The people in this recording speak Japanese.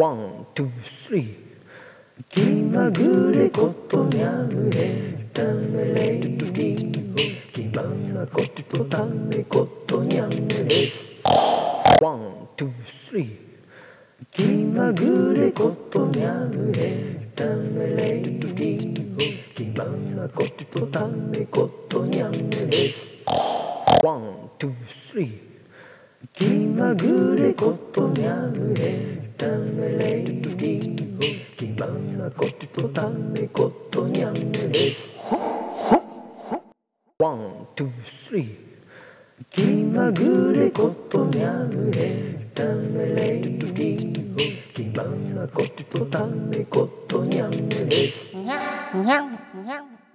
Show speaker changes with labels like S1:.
S1: ワン、ツー、スリー。気まぐれことにゃむれためれい気まなことためことにゃむれワン、ツー、スリー。気まぐれことにゃむれためれい気まなことためことにゃむれワン、ツー、スリー。気まぐれことにゃむれなことためことにゃむれワン、ツー、スリー。気まぐれことにゃむれためれい気まなことためことにゃむれ
S2: にゃんにゃんにゃん。